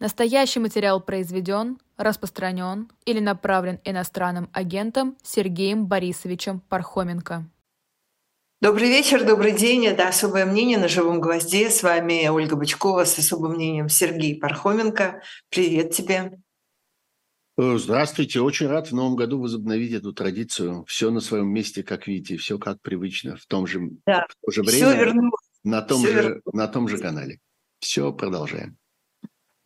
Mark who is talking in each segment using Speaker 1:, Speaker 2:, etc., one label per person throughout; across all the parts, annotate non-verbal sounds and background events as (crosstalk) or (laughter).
Speaker 1: Настоящий материал произведен, распространен или направлен иностранным агентом Сергеем Борисовичем Пархоменко.
Speaker 2: Добрый вечер, добрый день. Это «Особое мнение» на «Живом гвозде». С вами Ольга Бычкова с особым мнением Сергей Пархоменко. Привет тебе.
Speaker 3: Э, здравствуйте. Очень рад в новом году возобновить эту традицию. Все на своем месте, как видите, все как привычно, в том же, да. в то же время, на том, же, на том же канале. Все, продолжаем.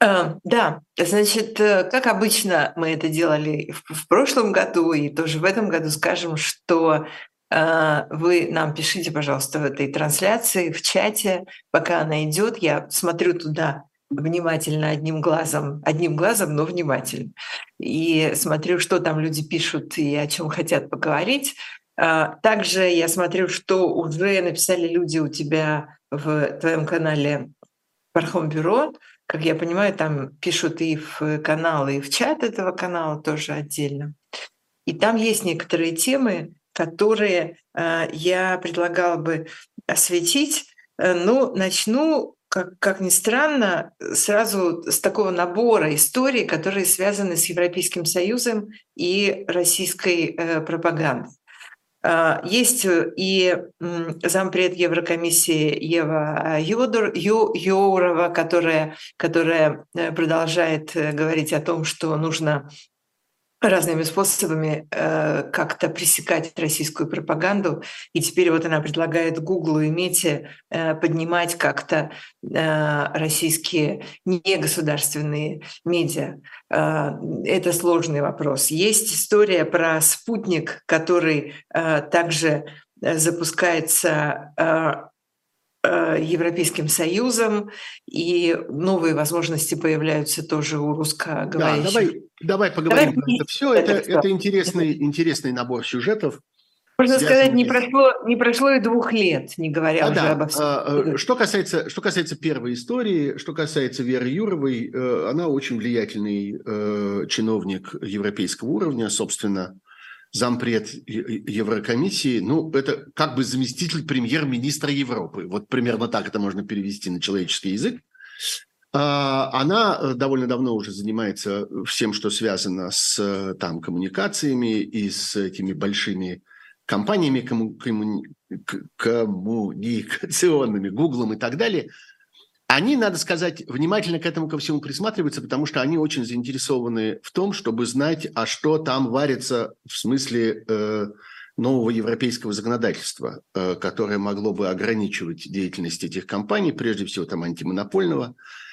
Speaker 2: А, да, значит, э, как обычно мы это делали в, прошлом году и тоже в этом году скажем, что а, вы нам пишите, пожалуйста, в этой трансляции, в чате, пока она идет. Я смотрю туда внимательно одним глазом, одним глазом, но внимательно. И смотрю, что там люди пишут и о чем хотят поговорить. А, также я смотрю, что уже написали люди у тебя в твоем канале Пархом Бюро. Как я понимаю, там пишут и в канал, и в чат этого канала тоже отдельно. И там есть некоторые темы, которые э, я предлагала бы осветить. Э, ну, начну, как, как ни странно, сразу с такого набора историй, которые связаны с Европейским Союзом и российской э, пропагандой. А, есть э, и зампред Еврокомиссии Ева Йодор, Ю, Йоурова, которая, которая э, продолжает э, говорить о том, что нужно разными способами э, как-то пресекать российскую пропаганду. И теперь вот она предлагает Гуглу и Мете э, поднимать как-то э, российские негосударственные медиа. Э, это сложный вопрос. Есть история про спутник, который э, также запускается э, Э, Европейским Союзом, и новые возможности появляются тоже у русскоговорящих.
Speaker 3: Да, давай, давай поговорим давай, про это все. Это, это, это интересный, интересный набор сюжетов.
Speaker 2: Можно сказать, не прошло, не прошло и двух лет, не говоря а, уже да. обо всем.
Speaker 3: А, э, что касается, что касается первой истории, что касается Веры Юровой, э, она очень влиятельный чиновник европейского уровня, собственно, зампред Еврокомиссии, ну, это как бы заместитель премьер-министра Европы. Вот примерно так это можно перевести на человеческий язык. А, она э, довольно давно уже занимается всем, что связано с э, там, коммуникациями и с этими большими компаниями комму- комму- коммуникационными, Гуглом и так далее – они, надо сказать, внимательно к этому ко всему присматриваются, потому что они очень заинтересованы в том, чтобы знать, а что там варится в смысле э, нового европейского законодательства, э, которое могло бы ограничивать деятельность этих компаний, прежде всего там антимонопольного, э,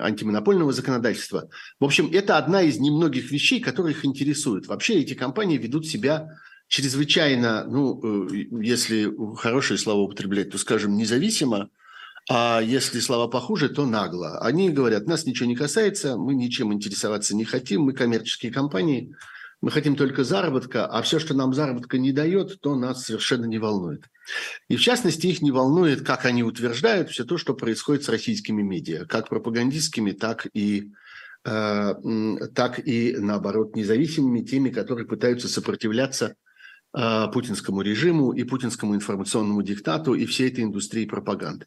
Speaker 3: антимонопольного законодательства. В общем, это одна из немногих вещей, которые их интересуют. Вообще эти компании ведут себя чрезвычайно, ну, э, если хорошие слова употреблять, то, скажем, независимо, а если слова похуже, то нагло. Они говорят, нас ничего не касается, мы ничем интересоваться не хотим, мы коммерческие компании, мы хотим только заработка, а все, что нам заработка не дает, то нас совершенно не волнует. И в частности, их не волнует, как они утверждают, все то, что происходит с российскими медиа, как пропагандистскими, так и э, так и, наоборот, независимыми, теми, которые пытаются сопротивляться Э, путинскому режиму и путинскому информационному диктату и всей этой индустрии пропаганды.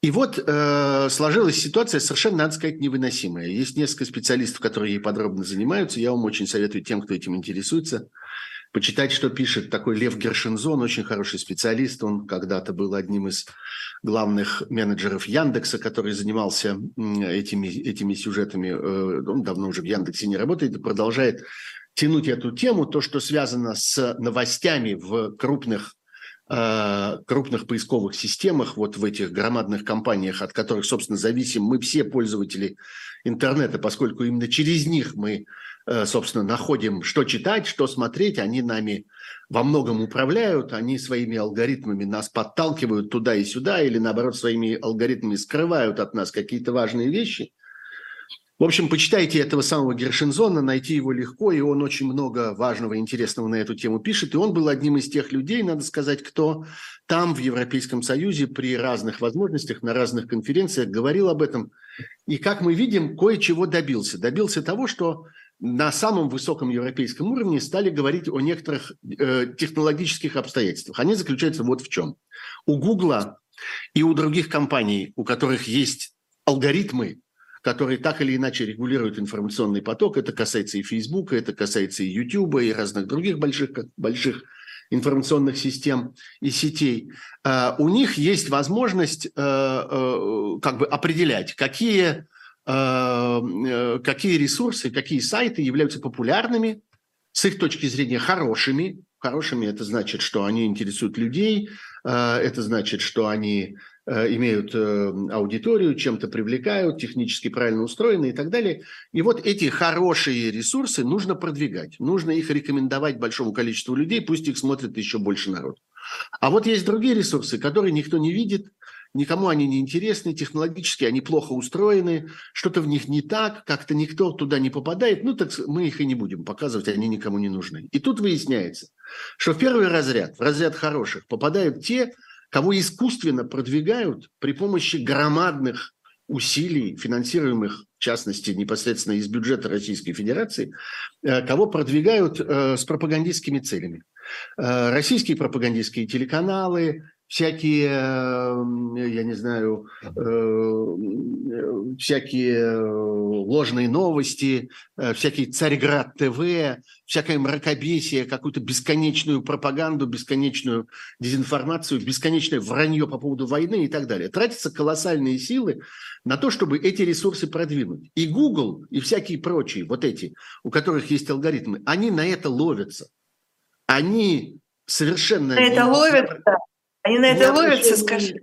Speaker 3: И вот э, сложилась ситуация совершенно, надо сказать, невыносимая. Есть несколько специалистов, которые ей подробно занимаются. Я вам очень советую тем, кто этим интересуется, почитать, что пишет такой Лев Гершинзон, очень хороший специалист. Он когда-то был одним из главных менеджеров Яндекса, который занимался этими, этими сюжетами. Э, он давно уже в Яндексе не работает и продолжает тянуть эту тему, то, что связано с новостями в крупных крупных поисковых системах, вот в этих громадных компаниях, от которых, собственно, зависим мы все пользователи интернета, поскольку именно через них мы, э, собственно, находим, что читать, что смотреть, они нами во многом управляют, они своими алгоритмами нас подталкивают туда и сюда, или, наоборот, своими алгоритмами скрывают от нас какие-то важные вещи – в общем, почитайте этого самого Гершинзона, найти его легко, и он очень много важного и интересного на эту тему пишет. И он был одним из тех людей, надо сказать, кто там, в Европейском Союзе, при разных возможностях, на разных конференциях говорил об этом. И, как мы видим, кое-чего добился. Добился того, что на самом высоком европейском уровне стали говорить о некоторых э, технологических обстоятельствах. Они заключаются вот в чем. У Гугла и у других компаний, у которых есть алгоритмы, которые так или иначе регулируют информационный поток. Это касается и Фейсбука, это касается и Ютуба, и разных других больших, больших информационных систем и сетей. А, у них есть возможность э, э, как бы определять, какие, э, какие ресурсы, какие сайты являются популярными, с их точки зрения хорошими. Хорошими это значит, что они интересуют людей, это значит, что они имеют э, аудиторию, чем-то привлекают, технически правильно устроены и так далее. И вот эти хорошие ресурсы нужно продвигать, нужно их рекомендовать большому количеству людей, пусть их смотрит еще больше народ. А вот есть другие ресурсы, которые никто не видит, никому они не интересны, технологически они плохо устроены, что-то в них не так, как-то никто туда не попадает, ну так мы их и не будем показывать, они никому не нужны. И тут выясняется, что в первый разряд, в разряд хороших, попадают те, кого искусственно продвигают при помощи громадных усилий, финансируемых, в частности, непосредственно из бюджета Российской Федерации, э, кого продвигают э, с пропагандистскими целями. Э, российские пропагандистские телеканалы, всякие, я не знаю, всякие ложные новости, всякие Царьград ТВ, всякое мракобесие, какую-то бесконечную пропаганду, бесконечную дезинформацию, бесконечное вранье по поводу войны и так далее. Тратятся колоссальные силы на то, чтобы эти ресурсы продвинуть. И Google, и всякие прочие, вот эти, у которых есть алгоритмы, они на это ловятся. Они совершенно...
Speaker 2: Это ловятся? Они на это ловятся, скажи?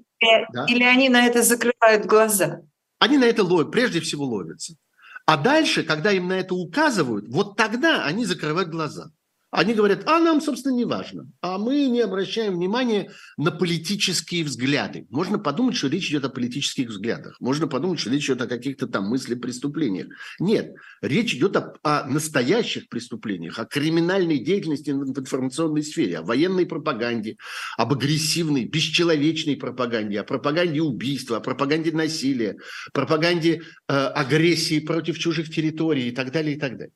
Speaker 2: Да? Или они на это закрывают глаза?
Speaker 3: Они на это ловят, прежде всего ловятся. А дальше, когда им на это указывают, вот тогда они закрывают глаза. Они говорят, а нам, собственно, не важно. А мы не обращаем внимания на политические взгляды. Можно подумать, что речь идет о политических взглядах. Можно подумать, что речь идет о каких-то там мыслях, преступлениях. Нет, речь идет о, о настоящих преступлениях, о криминальной деятельности в информационной сфере, о военной пропаганде, об агрессивной, бесчеловечной пропаганде, о пропаганде убийства, о пропаганде насилия, пропаганде э, агрессии против чужих территорий и так далее, и так далее.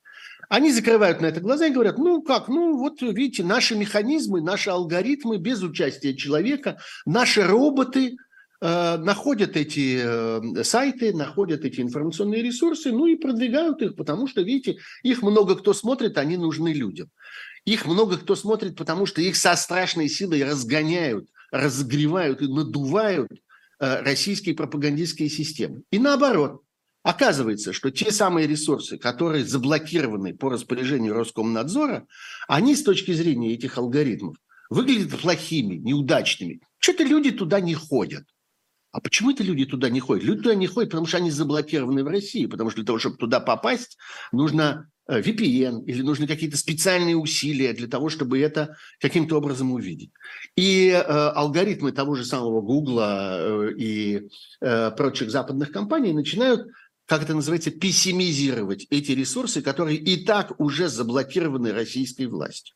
Speaker 3: Они закрывают на это глаза и говорят, ну как, ну вот видите, наши механизмы, наши алгоритмы без участия человека, наши роботы э, находят эти э, сайты, находят эти информационные ресурсы, ну и продвигают их, потому что, видите, их много кто смотрит, они нужны людям. Их много кто смотрит, потому что их со страшной силой разгоняют, разогревают и надувают э, российские пропагандистские системы. И наоборот – Оказывается, что те самые ресурсы, которые заблокированы по распоряжению Роскомнадзора, они с точки зрения этих алгоритмов выглядят плохими, неудачными. Что-то люди туда не ходят. А почему это люди туда не ходят? Люди туда не ходят, потому что они заблокированы в России, потому что для того, чтобы туда попасть, нужно э, VPN или нужны какие-то специальные усилия для того, чтобы это каким-то образом увидеть. И э, алгоритмы того же самого Гугла э, и э, прочих западных компаний начинают как это называется, пессимизировать эти ресурсы, которые и так уже заблокированы российской властью.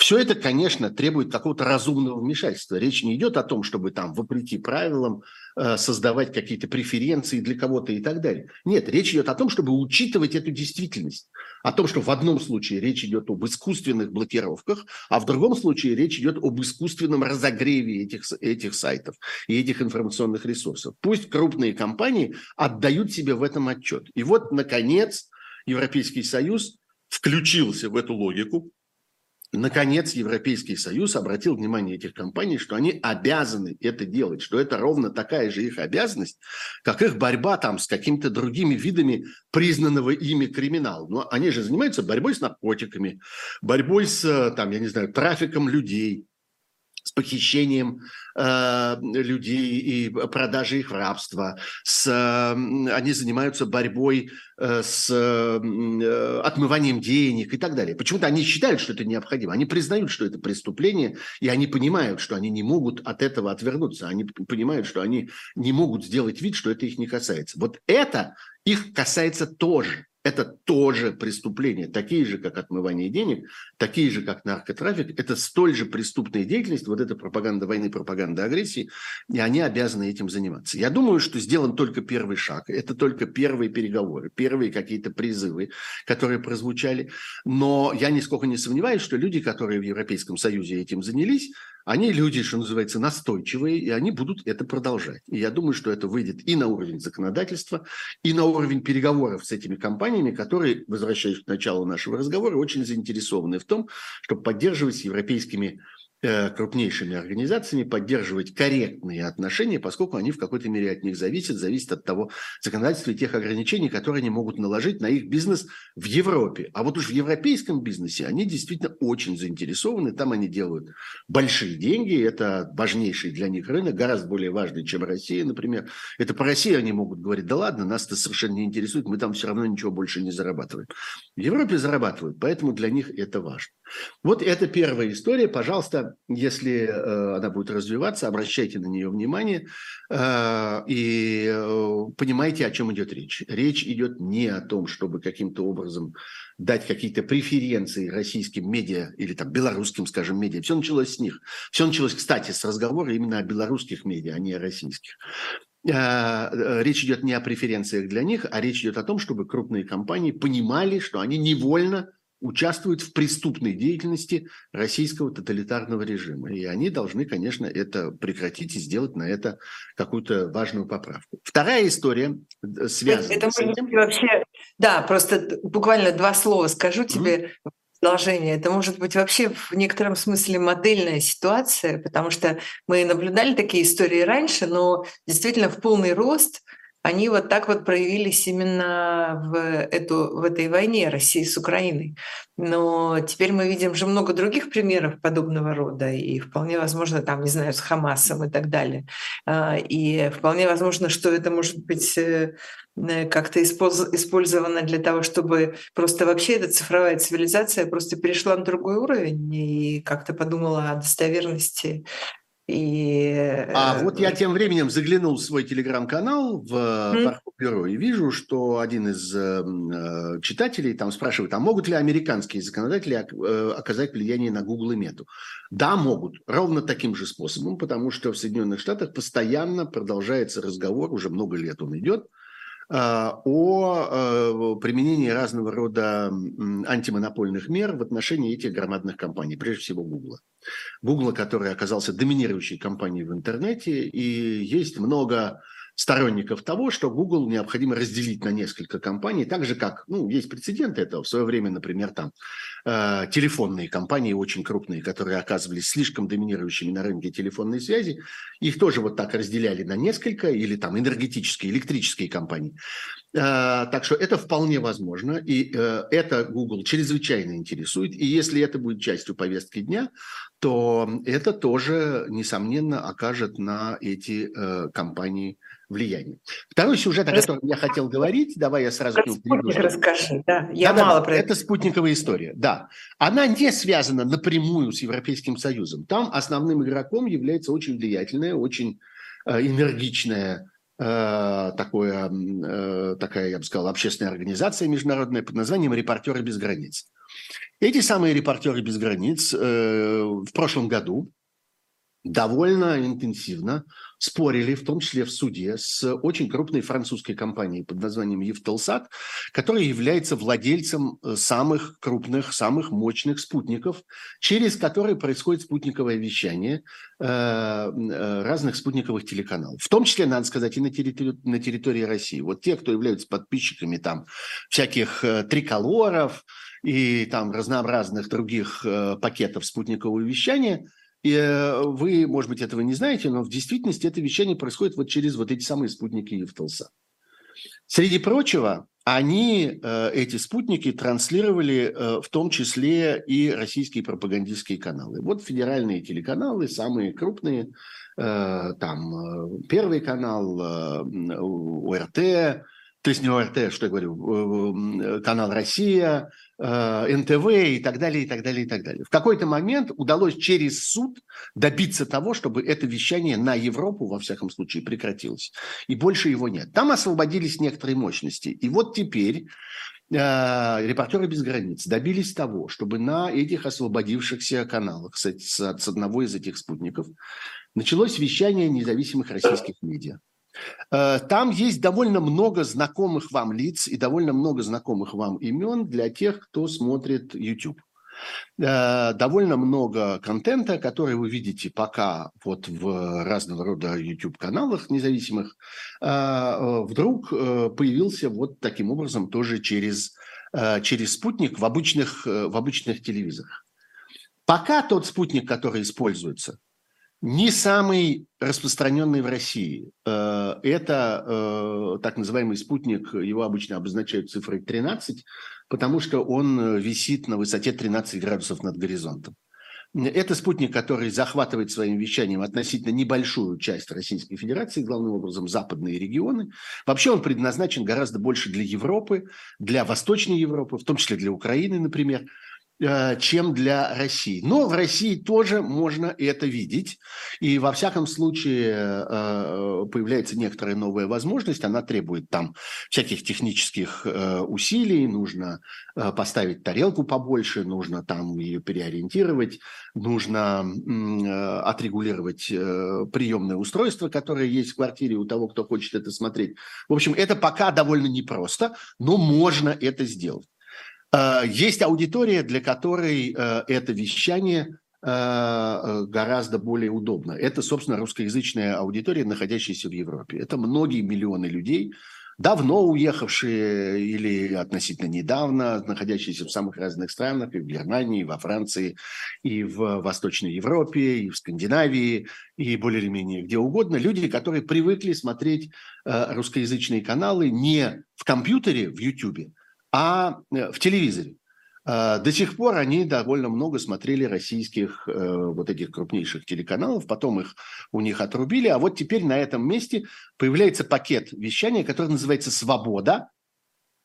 Speaker 3: Все это, конечно, требует какого-то разумного вмешательства. Речь не идет о том, чтобы там, вопреки правилам, э, создавать какие-то преференции для кого-то и так далее. Нет, речь идет о том, чтобы учитывать эту действительность. О том, что в одном случае речь идет об искусственных блокировках, а в другом случае речь идет об искусственном разогреве этих, этих сайтов и этих информационных ресурсов. Пусть крупные компании отдают себе в этом отчет. И вот, наконец, Европейский Союз включился в эту логику, Наконец, Европейский Союз обратил внимание этих компаний, что они обязаны это делать, что это ровно такая же их обязанность, как их борьба там с какими-то другими видами признанного ими криминала. Но они же занимаются борьбой с наркотиками, борьбой с, там, я не знаю, трафиком людей, с похищением э, людей и продажей их в рабство. С, э, они занимаются борьбой э, с э, отмыванием денег и так далее. Почему-то они считают, что это необходимо. Они признают, что это преступление, и они понимают, что они не могут от этого отвернуться. Они понимают, что они не могут сделать вид, что это их не касается. Вот это их касается тоже это тоже преступления, такие же, как отмывание денег, такие же, как наркотрафик. Это столь же преступная деятельность, вот эта пропаганда войны, пропаганда агрессии, и они обязаны этим заниматься. Я думаю, что сделан только первый шаг. Это только первые переговоры, первые какие-то призывы, которые прозвучали. Но я нисколько не сомневаюсь, что люди, которые в Европейском Союзе этим занялись, они люди, что называется, настойчивые, и они будут это продолжать. И я думаю, что это выйдет и на уровень законодательства, и на уровень переговоров с этими компаниями, которые, возвращаясь к началу нашего разговора, очень заинтересованы в том, чтобы поддерживать с европейскими крупнейшими организациями поддерживать корректные отношения, поскольку они в какой-то мере от них зависят, зависят от того законодательства и тех ограничений, которые они могут наложить на их бизнес в Европе. А вот уж в европейском бизнесе они действительно очень заинтересованы, там они делают большие деньги, это важнейший для них рынок, гораздо более важный, чем Россия, например. Это по России они могут говорить, да ладно, нас это совершенно не интересует, мы там все равно ничего больше не зарабатываем. В Европе зарабатывают, поэтому для них это важно. Вот это первая история. Пожалуйста, если э, она будет развиваться, обращайте на нее внимание э, и э, понимайте, о чем идет речь. Речь идет не о том, чтобы каким-то образом дать какие-то преференции российским медиа или там белорусским, скажем, медиа. Все началось с них. Все началось, кстати, с разговора именно о белорусских медиа, а не о российских. Речь идет не о преференциях для них, а речь идет о том, чтобы крупные компании понимали, что они невольно участвуют в преступной деятельности российского тоталитарного режима. И они должны, конечно, это прекратить и сделать на это какую-то важную поправку. Вторая история э, связана это,
Speaker 2: с этим. Вообще, да, просто буквально два слова скажу тебе. Mm-hmm продолжение. Это может быть вообще в некотором смысле модельная ситуация, потому что мы наблюдали такие истории раньше, но действительно в полный рост они вот так вот проявились именно в, эту, в этой войне России с Украиной. Но теперь мы видим же много других примеров подобного рода, и вполне возможно, там, не знаю, с Хамасом и так далее. А, и вполне возможно, что это может быть э, э, как-то использовано для того, чтобы просто вообще эта цифровая цивилизация просто перешла на другой уровень и как-то подумала о достоверности
Speaker 3: и... А э, вот я тем временем заглянул в свой телеграм-канал в mm. бюро и вижу, что один из э, читателей там спрашивает, а могут ли американские законодатели э, оказать влияние на Google и Мету? Да, могут. Ровно таким же способом, потому что в Соединенных Штатах постоянно продолжается разговор, уже много лет он идет, о применении разного рода антимонопольных мер в отношении этих громадных компаний, прежде всего Google. Google, который оказался доминирующей компанией в интернете, и есть много сторонников того, что Google необходимо разделить на несколько компаний, так же как, ну, есть прецеденты этого. В свое время, например, там э, телефонные компании очень крупные, которые оказывались слишком доминирующими на рынке телефонной связи, их тоже вот так разделяли на несколько, или там энергетические, электрические компании. Э, так что это вполне возможно, и э, это Google чрезвычайно интересует, и если это будет частью повестки дня, то это тоже, несомненно, окажет на эти э, компании влияние. Второй сюжет, о котором я хотел говорить, давай я сразу... Про
Speaker 2: спутник расскажи, да, я да, мало да, про
Speaker 3: это. Это спутниковая история, да. Она не связана напрямую с Европейским Союзом. Там основным игроком является очень влиятельная, очень э, энергичная э, такое, э, такая, я бы сказал, общественная организация международная под названием «Репортеры без границ». Эти самые репортеры без границ в прошлом году довольно интенсивно спорили, в том числе в суде, с очень крупной французской компанией под названием Евтелсат, которая является владельцем э, самых крупных, самых мощных спутников, через которые происходит спутниковое вещание э, э, разных спутниковых телеканалов. В том числе, надо сказать, и на территории, на территории России. Вот те, кто являются подписчиками там всяких триколоров, и там разнообразных других пакетов спутникового вещания. И э, вы, может быть, этого не знаете, но в действительности это вещание происходит вот через вот эти самые спутники Евтелса. Среди прочего, они, э, эти спутники, транслировали в том числе и российские пропагандистские каналы. Вот федеральные телеканалы, самые крупные, там Первый канал, ОРТ, то есть не ОРТ, что я говорю, канал «Россия», э, НТВ и так далее, и так далее, и так далее. В какой-то момент удалось через суд добиться того, чтобы это вещание на Европу, во всяком случае, прекратилось. И больше его нет. Там освободились некоторые мощности. И вот теперь э, репортеры без границ добились того, чтобы на этих освободившихся каналах с, с, с одного из этих спутников началось вещание независимых российских медиа. Э, там есть довольно много знакомых вам лиц и довольно много знакомых вам имен для тех, кто смотрит YouTube. Э, довольно много контента, который вы видите пока вот в разного рода YouTube-каналах независимых, э, вдруг появился вот таким образом тоже через, через спутник в обычных, в обычных телевизорах. Пока тот спутник, который используется, не самый распространенный в России. Э, это э, так называемый спутник, его обычно обозначают цифрой 13, потому что он висит на высоте 13 градусов над горизонтом. Это спутник, который захватывает своим вещанием относительно небольшую часть Российской Федерации, главным образом западные регионы. Вообще он предназначен гораздо больше для Европы, для Восточной Европы, в том числе для Украины, например. Э, чем для России. Но в России тоже можно это видеть. И во всяком случае э, появляется некоторая новая возможность. Она требует там всяких технических э, усилий. Нужно поставить тарелку побольше, нужно там ее переориентировать, нужно отрегулировать приемное устройство, которое есть в квартире у того, кто хочет это смотреть. В общем, это пока довольно непросто, но можно это сделать. Э, есть аудитория, для которой э, это вещание э, гораздо более удобно. Это, собственно, русскоязычная аудитория, находящаяся в Европе. Это многие миллионы людей, давно уехавшие или относительно недавно, находящиеся в самых разных странах, и в Германии, и во Франции, и в Восточной Европе, и в Скандинавии, и более или менее где угодно. Люди, которые привыкли смотреть русскоязычные каналы не в компьютере, в YouTube, а э, в телевизоре. А, до сих пор они довольно много смотрели российских э, вот этих крупнейших телеканалов, потом их у них отрубили, а вот теперь на этом месте появляется пакет вещания, который называется «Свобода»,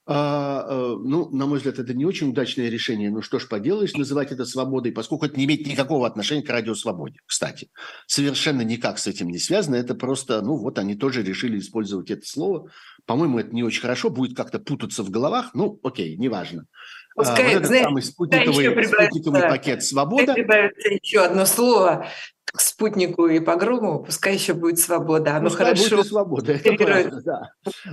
Speaker 3: а, э, ну, на мой взгляд, это не очень удачное решение. Ну что ж поделаешь, называть это свободой, поскольку это не имеет никакого отношения к радиосвободе, кстати. Совершенно никак с этим не связано. Это просто, ну вот они тоже решили использовать это слово. По-моему, это не очень хорошо, будет как-то путаться в головах. Ну, окей, неважно.
Speaker 2: Пускай, а, вот этот самый спутниковый, спутниковый пакет «Свобода». Прибавится еще одно слово к спутнику и погрому, пускай еще будет свобода.
Speaker 3: Оно пускай хорошо. будет свобода, это правда, да.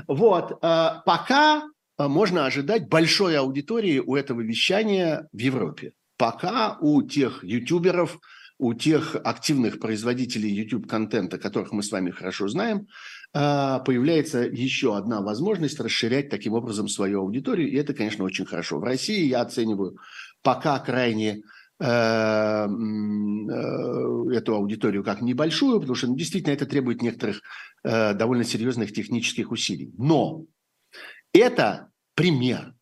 Speaker 3: Вот, а, пока а, можно ожидать большой аудитории у этого вещания в Европе. Пока у тех ютуберов, у тех активных производителей YouTube-контента, которых мы с вами хорошо знаем, а, появляется еще одна возможность расширять таким образом свою аудиторию, и это, конечно, очень хорошо. В России я оцениваю пока крайне э, э, эту аудиторию как небольшую, потому что ну, действительно это требует некоторых э, довольно серьезных технических усилий. Но это пример.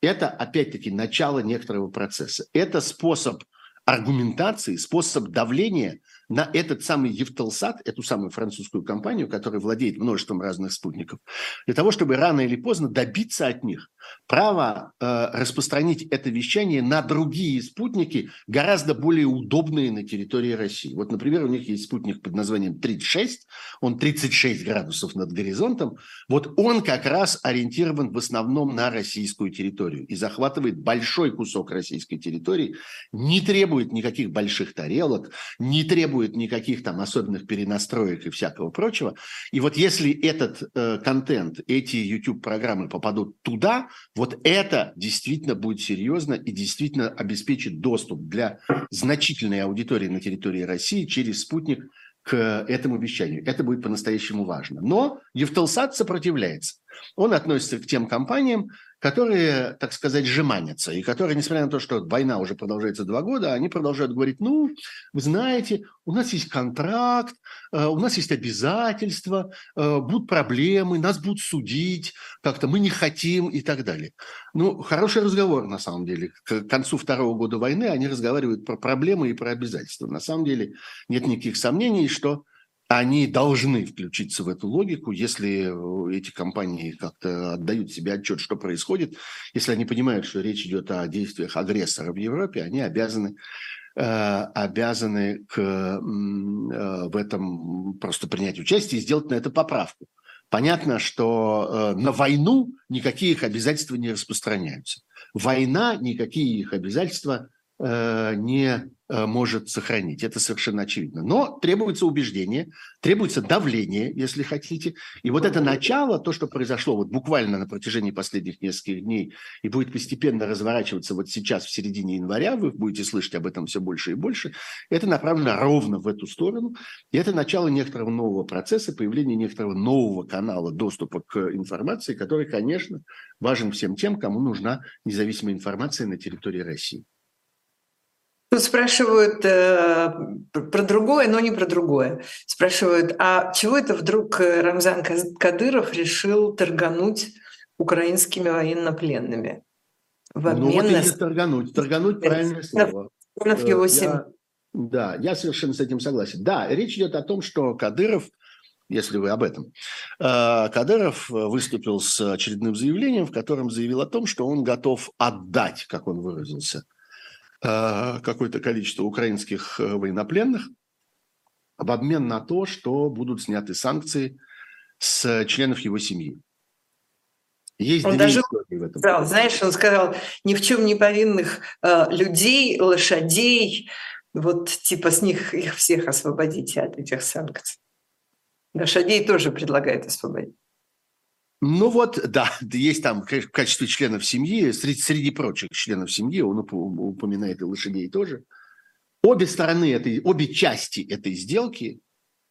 Speaker 3: Это, опять-таки, начало некоторого процесса. Это способ аргументации, способ давления на этот самый Евтелсат, эту самую французскую компанию, которая владеет множеством разных спутников, для того, чтобы рано или поздно добиться от них право э, распространить это вещание на другие спутники, гораздо более удобные на территории России. Вот, например, у них есть спутник под названием 36, он 36 градусов над горизонтом. Вот он как раз ориентирован в основном на российскую территорию и захватывает большой кусок российской территории, не требует никаких больших тарелок, не требует требует никаких там особенных перенастроек и всякого прочего. И вот если этот э, контент, эти YouTube-программы попадут туда, вот это действительно будет серьезно и действительно обеспечит доступ для значительной аудитории на территории России через спутник к этому вещанию. Это будет по-настоящему важно. Но Евтелсат сопротивляется. Он относится к тем компаниям, которые, так сказать, жеманятся, и которые, несмотря на то, что война уже продолжается два года, они продолжают говорить, ну, вы знаете, у нас есть контракт, э, у нас есть обязательства, э, будут проблемы, нас будут судить, как-то мы не хотим и так далее. Ну, хороший разговор, на самом деле. К концу второго года войны они разговаривают про проблемы и про обязательства. На самом деле нет никаких сомнений, что они должны включиться в эту логику, если э, эти компании как-то отдают себе отчет, что происходит, если они понимают, что речь идет о действиях агрессора в Европе, они обязаны э, обязаны к, э, в этом просто принять участие и сделать на это поправку. Понятно, что на войну никакие их обязательства не распространяются. Война никакие их обязательства не Э, может сохранить. Это совершенно очевидно. Но требуется убеждение, требуется давление, если хотите. И вот это начало, то, что произошло вот буквально на протяжении последних нескольких дней и будет постепенно разворачиваться вот сейчас, в середине января, вы будете слышать об этом все больше и больше, это направлено ровно в эту сторону. И это начало некоторого нового процесса, появления некоторого нового канала доступа к информации, который, конечно, важен всем тем, кому нужна независимая информация на территории России.
Speaker 2: Тут спрашивают э, про другое, но не про другое. Спрашивают, а чего это вдруг э, Рамзан Кадыров решил торгануть украинскими военнопленными?
Speaker 3: В обмен ну вот на... и торгануть. Торгануть – правильное слово.
Speaker 2: Его я,
Speaker 3: да, я совершенно с этим согласен. Да, речь идет о том, что Кадыров если вы об этом. Э, Кадыров выступил с очередным заявлением, в котором заявил о том, что он готов отдать, как он выразился, Э, какое-то количество украинских э, военнопленных в обмен на то, что будут сняты санкции с членов его семьи.
Speaker 2: Есть он даже в этом. Сказал, знаешь, он сказал, ни в чем не повинных э, людей, лошадей, вот типа с них их всех освободите от этих санкций. Лошадей тоже предлагает освободить.
Speaker 3: Ну вот, (laughs) да, есть там в качестве членов семьи, среди, среди прочих членов семьи, он упоминает и лошадей тоже. Обе стороны этой, обе части этой сделки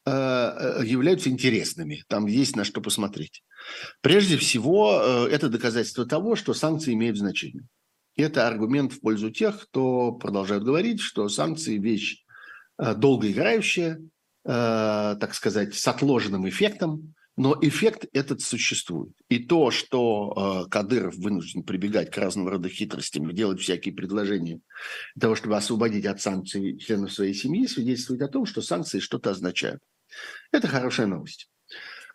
Speaker 3: э, э, являются интересными. Там есть на что посмотреть. Прежде всего, э, это доказательство того, что санкции имеют значение. Это аргумент в пользу тех, кто продолжает говорить, что санкции – вещь э, долгоиграющая, э, так сказать, с отложенным эффектом, но эффект этот существует. И то, что э, Кадыров вынужден прибегать к разного рода хитростям и делать всякие предложения для того, чтобы освободить от санкций членов своей семьи, свидетельствует о том, что санкции что-то означают. Это хорошая новость.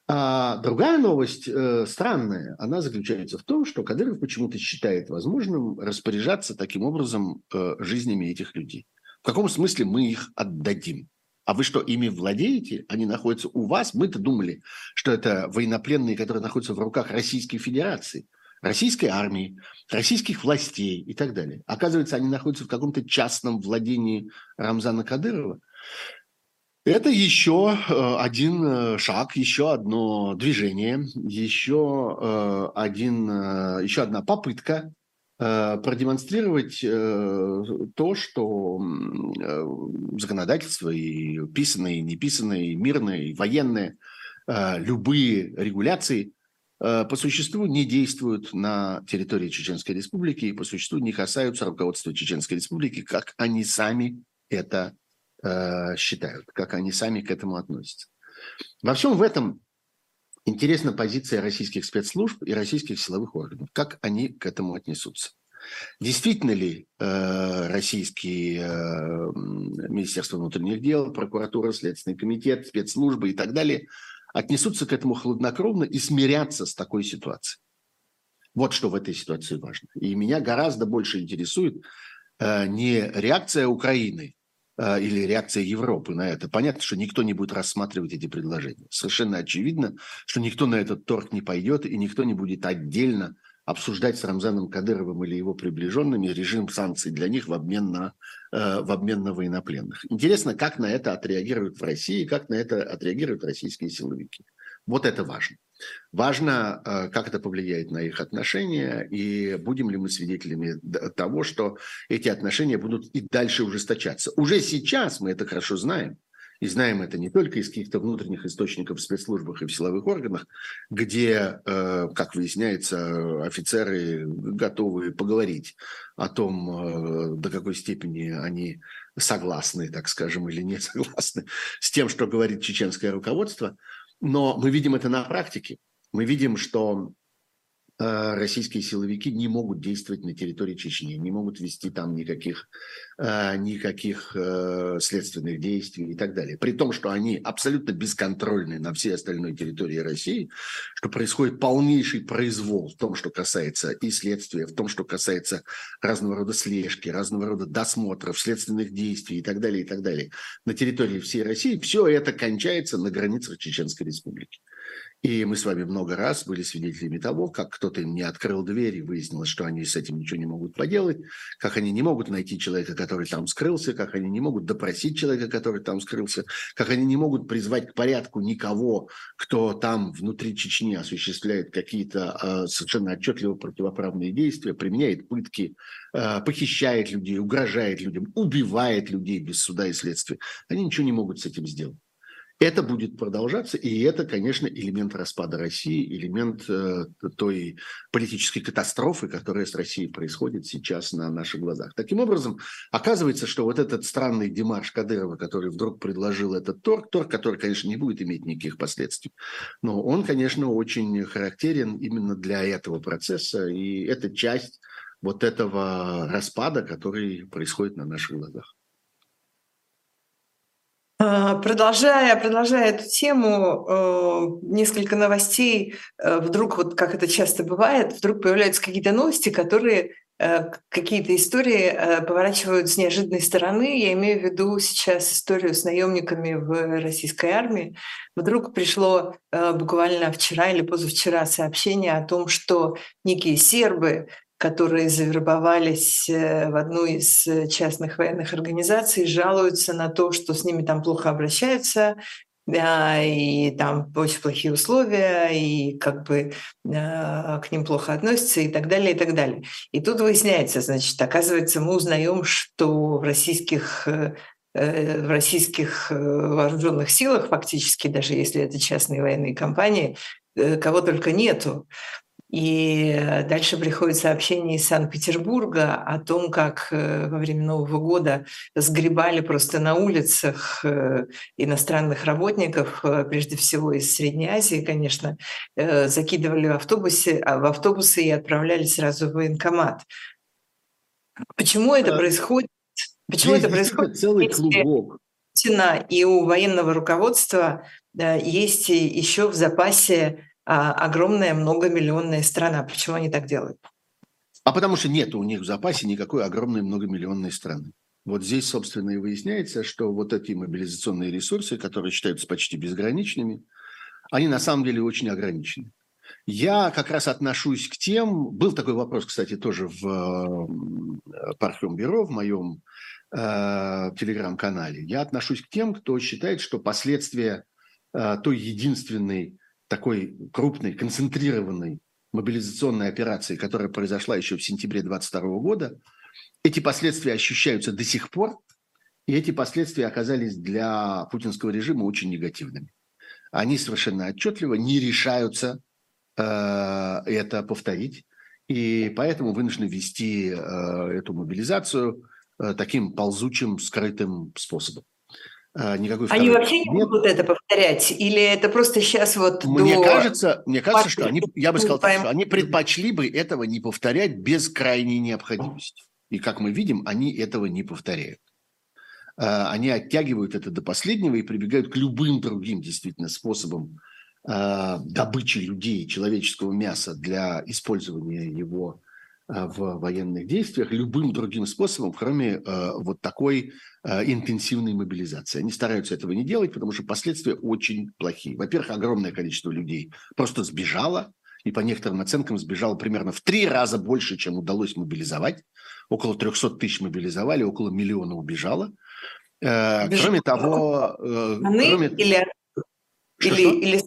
Speaker 3: А другая новость, э, странная, она заключается в том, что Кадыров почему-то считает возможным распоряжаться таким образом э, жизнями этих людей. В каком смысле мы их отдадим? А вы что, ими владеете? Они находятся у вас? Мы-то думали, что это военнопленные, которые находятся в руках Российской Федерации, российской армии, российских властей и так далее. Оказывается, они находятся в каком-то частном владении Рамзана Кадырова. Это еще э, один э, шаг, еще одно движение, еще, э, один, еще одна попытка продемонстрировать э, то, что э, законодательство и писанное, и неписанное, и мирное, и военное, любые регуляции по существу не действуют на территории Чеченской Республики и по существу не касаются руководства Чеченской Республики, как они сами это считают, как они сами к этому относятся. Во всем в этом Интересна позиция российских спецслужб и российских силовых органов. Как они к этому отнесутся? Действительно ли э, российские э, Министерство внутренних дел, прокуратура, Следственный комитет, спецслужбы и так далее отнесутся к этому хладнокровно и смирятся с такой ситуацией? Вот что в этой ситуации важно. И меня гораздо больше интересует э, не реакция Украины или реакция Европы на это. Понятно, что никто не будет рассматривать эти предложения. Совершенно очевидно, что никто на этот торг не пойдет, и никто не будет отдельно обсуждать с Рамзаном Кадыровым или его приближенными режим санкций для них в обмен на, э, в обмен на военнопленных. Интересно, как на это отреагируют в России, как на это отреагируют российские силовики. Вот это важно. Важно, э, как это повлияет на их отношения, и будем ли мы свидетелями того, что эти отношения будут и дальше ужесточаться. Уже сейчас мы это хорошо знаем, и знаем это не только из каких-то внутренних источников в спецслужбах и в силовых органах, где, э, как выясняется, офицеры готовы поговорить о том, э, до какой степени они согласны, так скажем, или не согласны с тем, что говорит чеченское руководство – но мы видим это на практике. Мы видим, что российские силовики не могут действовать на территории Чечни, не могут вести там никаких, э, никаких э, следственных действий и так далее. При том, что они абсолютно бесконтрольны на всей остальной территории России, что происходит полнейший произвол в том, что касается и следствия, в том, что касается разного рода слежки, разного рода досмотров, следственных действий и так далее, и так далее. На территории всей России все это кончается на границах Чеченской Республики. И мы с вами много раз были свидетелями того, как кто-то им не открыл дверь, и выяснилось, что они с этим ничего не могут поделать, как они не могут найти человека, который там скрылся, как они не могут допросить человека, который там скрылся, как они не могут призвать к порядку никого, кто там внутри Чечни осуществляет какие-то э, совершенно отчетливо противоправные действия, применяет пытки, э, похищает людей, угрожает людям, убивает людей без суда и следствия. Они ничего не могут с этим сделать. Это будет продолжаться, и это, конечно, элемент распада России, элемент э, той политической катастрофы, которая с Россией происходит сейчас на наших глазах. Таким образом, оказывается, что вот этот странный Димаш Кадырова, который вдруг предложил этот торг, торг, который, конечно, не будет иметь никаких последствий, но он, конечно, очень характерен именно для этого процесса, и это часть вот этого распада, который происходит на наших глазах.
Speaker 2: А, продолжая, продолжая эту тему, э, несколько новостей, э, вдруг, вот как это часто бывает, вдруг появляются какие-то новости, которые э, какие-то истории поворачивают с неожиданной стороны. Я имею в виду сейчас историю с наемниками в российской армии. Вдруг пришло буквально вчера или позавчера сообщение о том, что некие сербы которые завербовались э, в одну из э, частных военных организаций, жалуются на то, что с ними там плохо обращаются, да, и там очень плохие условия, и как бы э, к ним плохо относятся, и так далее, и так далее. И тут выясняется, значит, оказывается, мы узнаем, что в российских в российских вооруженных силах, фактически, даже если это частные военные компании, кого только нету. И дальше приходит сообщение из Санкт-Петербурга о том, как э, во время Нового года сгребали просто на улицах э, иностранных работников, э, прежде всего из Средней Азии, конечно, закидывали в, автобусе, а, в автобусы и отправляли сразу в военкомат. Почему это происходит? Почему это происходит?
Speaker 3: Целый клубок.
Speaker 2: И у военного руководства есть еще в запасе огромная многомиллионная страна. Почему они так делают?
Speaker 3: А потому что нет у них в запасе никакой огромной многомиллионной страны. Вот здесь, собственно, и выясняется, что вот эти мобилизационные ресурсы, которые считаются почти безграничными, они на самом деле очень ограничены. Я как раз отношусь к тем... Был такой вопрос, кстати, тоже в Парфюм Бюро, в моем э, телеграм-канале. Я отношусь к тем, кто считает, что последствия э, той единственной такой крупной, концентрированной мобилизационной операции, которая произошла еще в сентябре 2022 года, эти последствия ощущаются до сих пор, и эти последствия оказались для путинского режима очень негативными. Они совершенно отчетливо не решаются э, это повторить, и поэтому вынуждены вести э, эту мобилизацию э, таким ползучим, скрытым способом.
Speaker 2: А, никакой Они вообще не будут это повторять? Или это просто сейчас вот
Speaker 3: Мне до... кажется, мне кажется, что они, я бы сказал так, что они предпочли бы этого не повторять без крайней необходимости. И как мы видим, они этого не повторяют. А, они оттягивают это до последнего и прибегают к любым другим действительно способам а, добычи людей, человеческого мяса для использования его в военных действиях любым другим способом, кроме э, вот такой э, интенсивной мобилизации. Они стараются этого не делать, потому что последствия очень плохие. Во-первых, огромное количество людей просто сбежало, и по некоторым оценкам сбежало примерно в три раза больше, чем удалось мобилизовать. Около 300 тысяч мобилизовали, около миллиона убежало. Бежало. Кроме того...
Speaker 2: Кроме... Или, или, или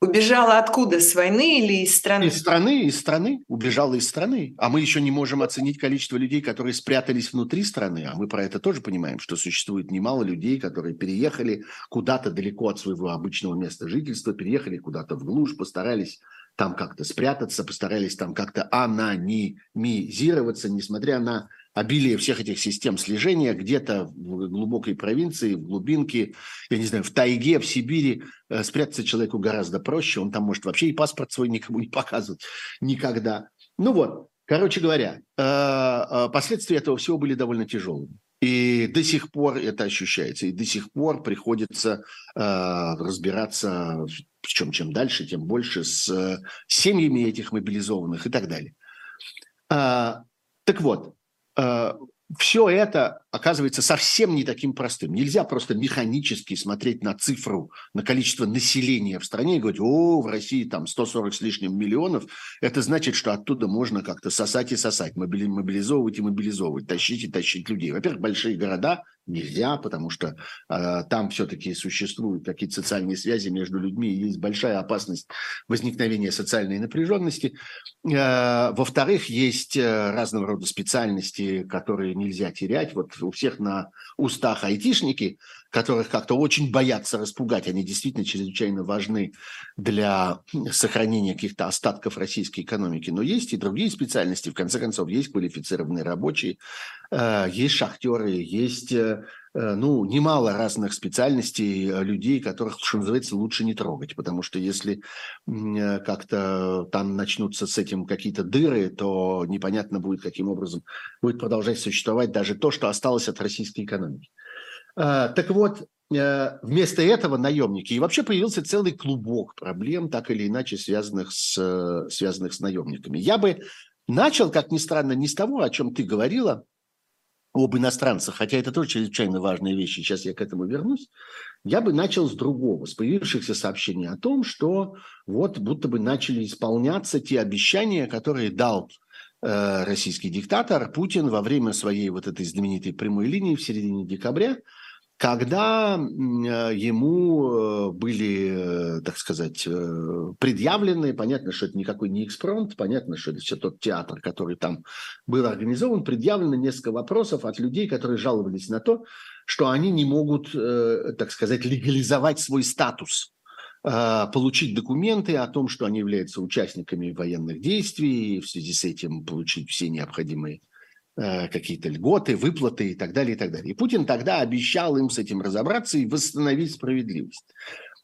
Speaker 2: Убежала откуда? С войны или из страны?
Speaker 3: Из страны, из страны. Убежала из страны. А мы еще не можем оценить количество людей, которые спрятались внутри страны. А мы про это тоже понимаем, что существует немало людей, которые переехали куда-то далеко от своего обычного места жительства, переехали куда-то в глушь, постарались там как-то спрятаться, постарались там как-то анонимизироваться, несмотря на обилие всех этих систем слежения где-то в глубокой провинции, в глубинке, я не знаю, в тайге, в Сибири э, спрятаться человеку гораздо проще. Он там может вообще и паспорт свой никому (laughs) не показывать никогда. Ну вот, короче говоря, э, э, последствия этого всего были довольно тяжелыми. И до сих пор это ощущается, и до сих пор приходится э, разбираться, причем чем дальше, тем больше, с э, семьями этих мобилизованных и так далее. А, так вот, все это оказывается совсем не таким простым. Нельзя просто механически смотреть на цифру, на количество населения в стране и говорить, о, в России там 140 с лишним миллионов, это значит, что оттуда можно как-то сосать и сосать, мобилизовывать и мобилизовывать, тащить и тащить людей. Во-первых, большие города нельзя, потому что э, там все-таки существуют какие-то социальные связи между людьми, и есть большая опасность возникновения социальной напряженности. Э, во-вторых, есть э, разного рода специальности, которые нельзя терять. Вот у всех на устах айтишники, которых как-то очень боятся распугать, они действительно чрезвычайно важны для сохранения каких-то остатков российской экономики. Но есть и другие специальности, в конце концов, есть квалифицированные рабочие, э, есть шахтеры, есть э, э, ну, немало разных специальностей людей, которых, что называется, лучше не трогать, потому что если как-то там начнутся с этим какие-то дыры, то непонятно будет, каким образом будет продолжать существовать даже то, что осталось от российской экономики. А, так вот, э, вместо этого наемники. И вообще появился целый клубок проблем, так или иначе связанных с, связанных с наемниками. Я бы начал, как ни странно, не с того, о чем ты говорила, об иностранцах, хотя это тоже чрезвычайно важные вещи, сейчас я к этому вернусь, я бы начал с другого, с появившихся сообщений о том, что вот будто бы начали исполняться те обещания, которые дал э, российский диктатор Путин во время своей вот этой знаменитой прямой линии в середине декабря, когда э, ему э, были, э, так сказать, предъявлены, понятно, что это никакой не экспромт, понятно, что это все тот театр, который там был организован, предъявлено несколько вопросов от людей, которые жаловались на то, что они не могут, так сказать, легализовать свой статус получить документы о том, что они являются участниками военных действий, и в связи с этим получить все необходимые какие-то льготы, выплаты и так далее, и так далее. И Путин тогда обещал им с этим разобраться и восстановить справедливость.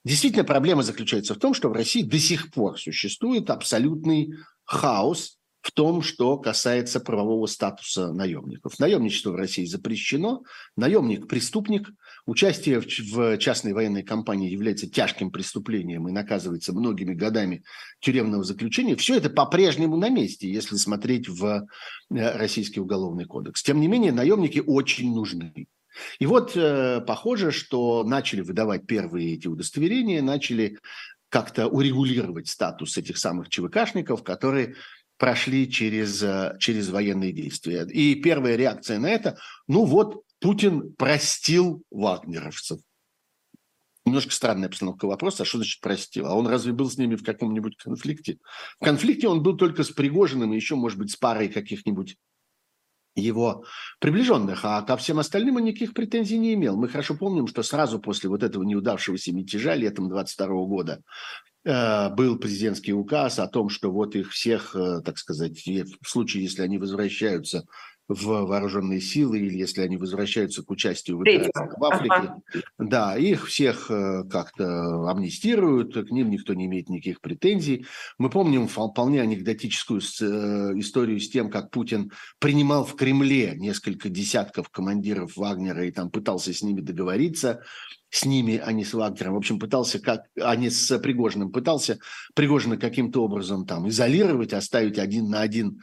Speaker 3: Действительно, проблема заключается в том, что в России до сих пор существует абсолютный хаос в том, что касается правового статуса наемников. Наемничество в России запрещено, наемник – преступник, участие в частной военной компании является тяжким преступлением и наказывается многими годами тюремного заключения. Все это по-прежнему на месте, если смотреть в э, Российский уголовный кодекс. Тем не менее, наемники очень нужны. И вот э, похоже, что начали выдавать первые эти удостоверения, начали как-то урегулировать статус этих самых ЧВКшников, которые прошли через, э, через военные действия. И первая реакция на это, ну вот, Путин простил вагнеровцев. Немножко странная постановка вопроса, а что значит простил? А он разве был с ними в каком-нибудь конфликте? В конфликте он был только с Пригожиным и еще, может быть, с парой каких-нибудь его приближенных, а ко всем остальным он никаких претензий не имел. Мы хорошо помним, что сразу после вот этого неудавшегося мятежа летом 22 года Э, был президентский указ о том, что вот их всех, э, так сказать, в случае, если они возвращаются в вооруженные силы или если они возвращаются к участию в операциях в Африке, ага. да, их всех э, как-то амнистируют, к ним никто не имеет никаких претензий. Мы помним вполне анекдотическую историю с тем, как Путин принимал в Кремле несколько десятков командиров Вагнера и там пытался с ними договориться, с ними, а не с Вагнером. В общем, пытался, как, а не с Пригожиным, пытался Пригожина каким-то образом там изолировать, оставить один на один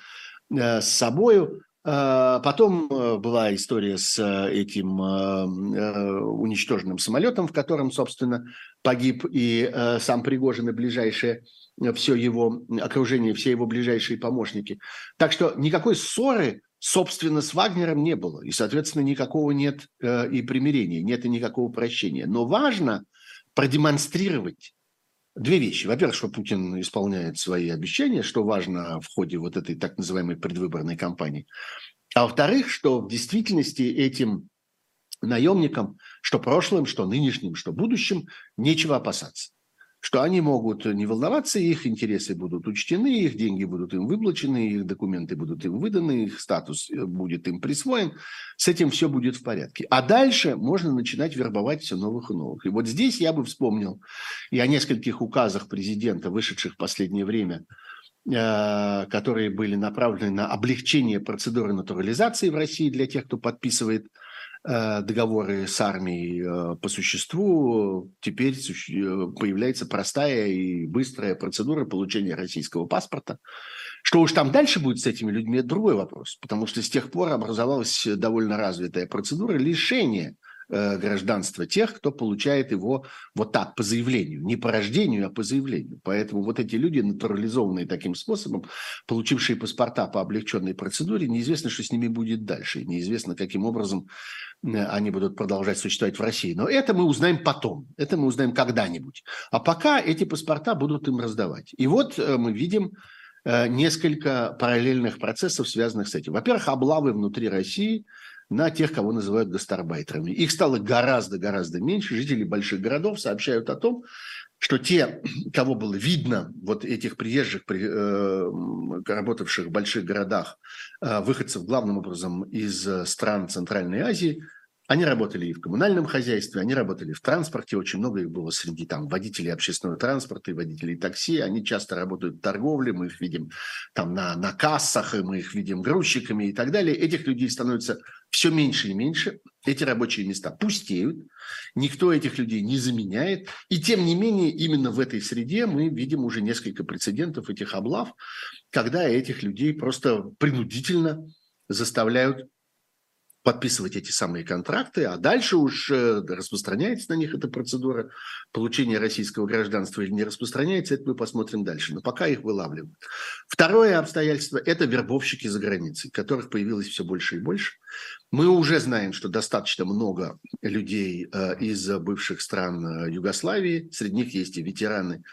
Speaker 3: э, с собою. Э, потом э, была история с э, этим э, э, уничтоженным самолетом, в котором, собственно, погиб и сам Пригожин и ближайшие все его окружение, все его ближайшие помощники. Так что никакой ссоры собственно, с Вагнером не было. И, соответственно, никакого нет и примирения, нет и никакого прощения. Но важно продемонстрировать две вещи. Во-первых, что Путин исполняет свои обещания, что важно в ходе вот этой так называемой предвыборной кампании. А во-вторых, что в действительности этим наемникам, что прошлым, что нынешним, что будущим, нечего опасаться что они могут не волноваться, их интересы будут учтены, их деньги будут им выплачены, их документы будут им выданы, их статус э, будет им присвоен. С этим все будет в порядке. А дальше можно начинать вербовать все новых и новых. И вот здесь я бы вспомнил и о нескольких указах президента, вышедших в последнее время, э, которые были направлены на облегчение процедуры натурализации в России для тех, кто подписывает договоры с армией э, по существу, теперь появляется простая и быстрая процедура получения российского паспорта. Что уж там дальше будет с этими людьми, это другой вопрос, потому что с тех пор образовалась довольно развитая процедура лишения Э, гражданства тех, кто получает его вот так, по заявлению. Не по рождению, а по заявлению. Поэтому вот эти люди, натурализованные таким способом, получившие паспорта по облегченной процедуре, неизвестно, что с ними будет дальше. Неизвестно, каким образом э, они будут продолжать существовать в России. Но это мы узнаем потом. Это мы узнаем когда-нибудь. А пока эти паспорта будут им раздавать. И вот э, мы видим несколько параллельных процессов, связанных с этим. Во-первых, облавы внутри России – на тех, кого называют гастарбайтерами. Их стало гораздо-гораздо меньше. Жители больших городов сообщают о том, что те, (clears throat) кого было видно, вот этих приезжих, э, работавших в больших городах, э, выходцев главным образом из стран Центральной Азии – они работали и в коммунальном хозяйстве, они работали в транспорте, очень много их было среди там водителей общественного транспорта и водителей такси. Они часто работают в торговле, мы их видим там на, на кассах, и мы их видим грузчиками и так далее. Этих людей становится все меньше и меньше. Эти рабочие места пустеют, никто этих людей не заменяет. И тем не менее, именно в этой среде мы видим уже несколько прецедентов этих облав, когда этих людей просто принудительно заставляют подписывать эти самые контракты, а дальше уж э, распространяется на них эта процедура получения российского гражданства или не распространяется, это мы посмотрим дальше. Но пока их вылавливают. Второе обстоятельство – это вербовщики за границей, которых появилось все больше и больше. Мы уже знаем, что достаточно много людей э, из бывших стран э, Югославии, среди них есть и ветераны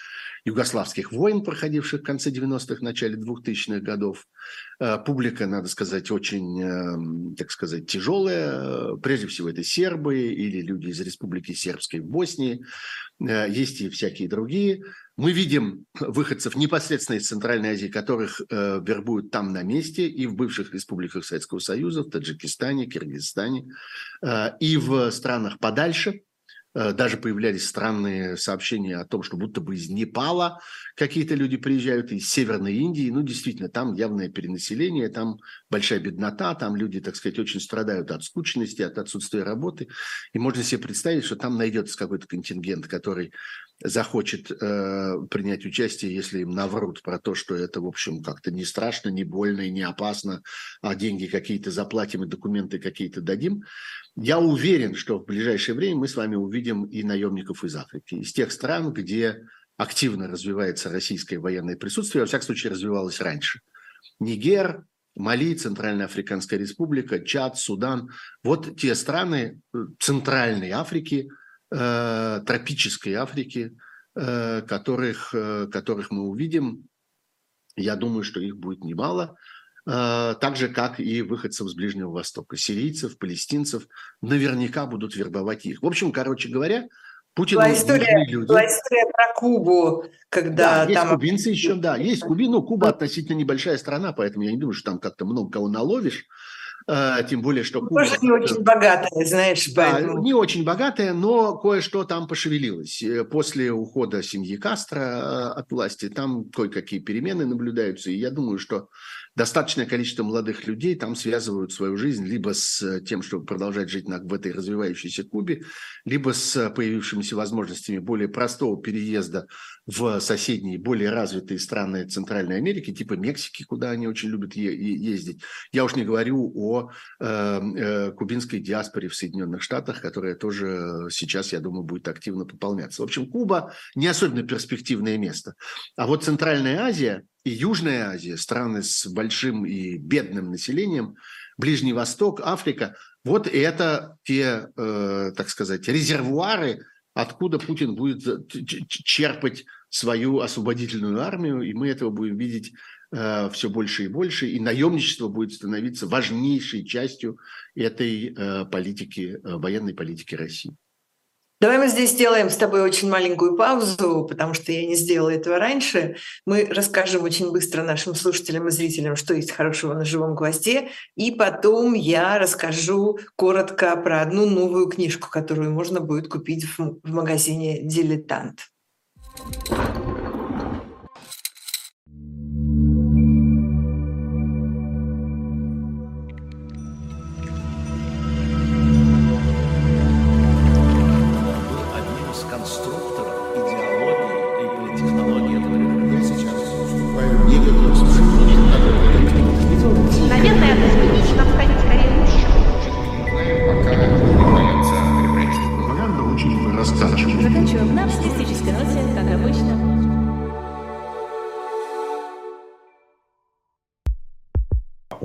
Speaker 3: югославских войн, проходивших в конце 90-х, начале 2000-х годов. Э, публика, надо сказать, очень, эм, так сказать, тяжелая. Прежде всего, это сербы или люди из Республики Сербской в Боснии. Э, есть и всякие другие. Мы видим выходцев непосредственно из Центральной Азии, которых э, вербуют там на месте и в бывших республиках Советского Союза, в Таджикистане, Киргизстане, э, и в странах подальше – Э, даже появлялись странные сообщения о том, что будто бы из Непала какие-то люди приезжают, из Северной Индии. Ну, действительно, там явное перенаселение, там большая беднота, там люди, так сказать, очень страдают от скучности, от отсутствия работы. И можно себе представить, что там найдется какой-то контингент, который захочет э, принять участие, если им наврут про то, что это, в общем, как-то не страшно, не больно и не опасно, а деньги какие-то заплатим и документы какие-то дадим. Я уверен, что в ближайшее время мы с вами увидим и наемников из Африки, из тех стран, где активно развивается российское военное присутствие, во всяком случае, развивалось раньше. Нигер, Мали, Центральная Африканская Республика, Чад, Судан. Вот те страны э, Центральной Африки, э, тропической Африки, э, которых, э, которых мы увидим. Я думаю, что их будет немало. Так же, как и выходцев с Ближнего Востока. Сирийцев, палестинцев наверняка будут вербовать их. В общем, короче говоря, Путин
Speaker 2: была история, люди. была история про Кубу, когда
Speaker 3: да,
Speaker 2: там...
Speaker 3: есть кубинцы еще, да, есть Куби, ну, Куба относительно небольшая страна, поэтому я не думаю, что там как-то много кого наловишь, тем более, что
Speaker 2: Куба... Тоже не очень богатая, знаешь,
Speaker 3: поэтому... Не очень богатая, но кое-что там пошевелилось. Э, после ухода семьи Кастро э, от власти там кое-какие перемены наблюдаются, и я думаю, что достаточное количество молодых людей там связывают свою жизнь либо с тем, чтобы продолжать жить в этой развивающейся Кубе, либо с появившимися возможностями более простого переезда в соседние, более развитые страны Центральной Америки, типа Мексики, куда они очень любят е- ездить. Я уж не говорю о э, э, кубинской диаспоре в Соединенных Штатах, которая тоже сейчас, я думаю, будет активно пополняться. В общем, Куба не особенно перспективное место. А вот Центральная Азия – и Южная Азия, страны с большим и бедным населением, Ближний Восток, Африка, вот это те, э, так сказать, резервуары, откуда Путин будет черпать свою освободительную армию, и мы этого будем видеть э, все больше и больше, и наемничество будет становиться важнейшей частью этой э, политики, э, военной политики России.
Speaker 2: Давай мы здесь сделаем с тобой очень маленькую паузу, потому что я не сделала этого раньше. Мы расскажем очень быстро нашим слушателям и зрителям, что есть хорошего на живом гвозде, и потом я расскажу коротко про одну новую книжку, которую можно будет купить в, магазине «Дилетант».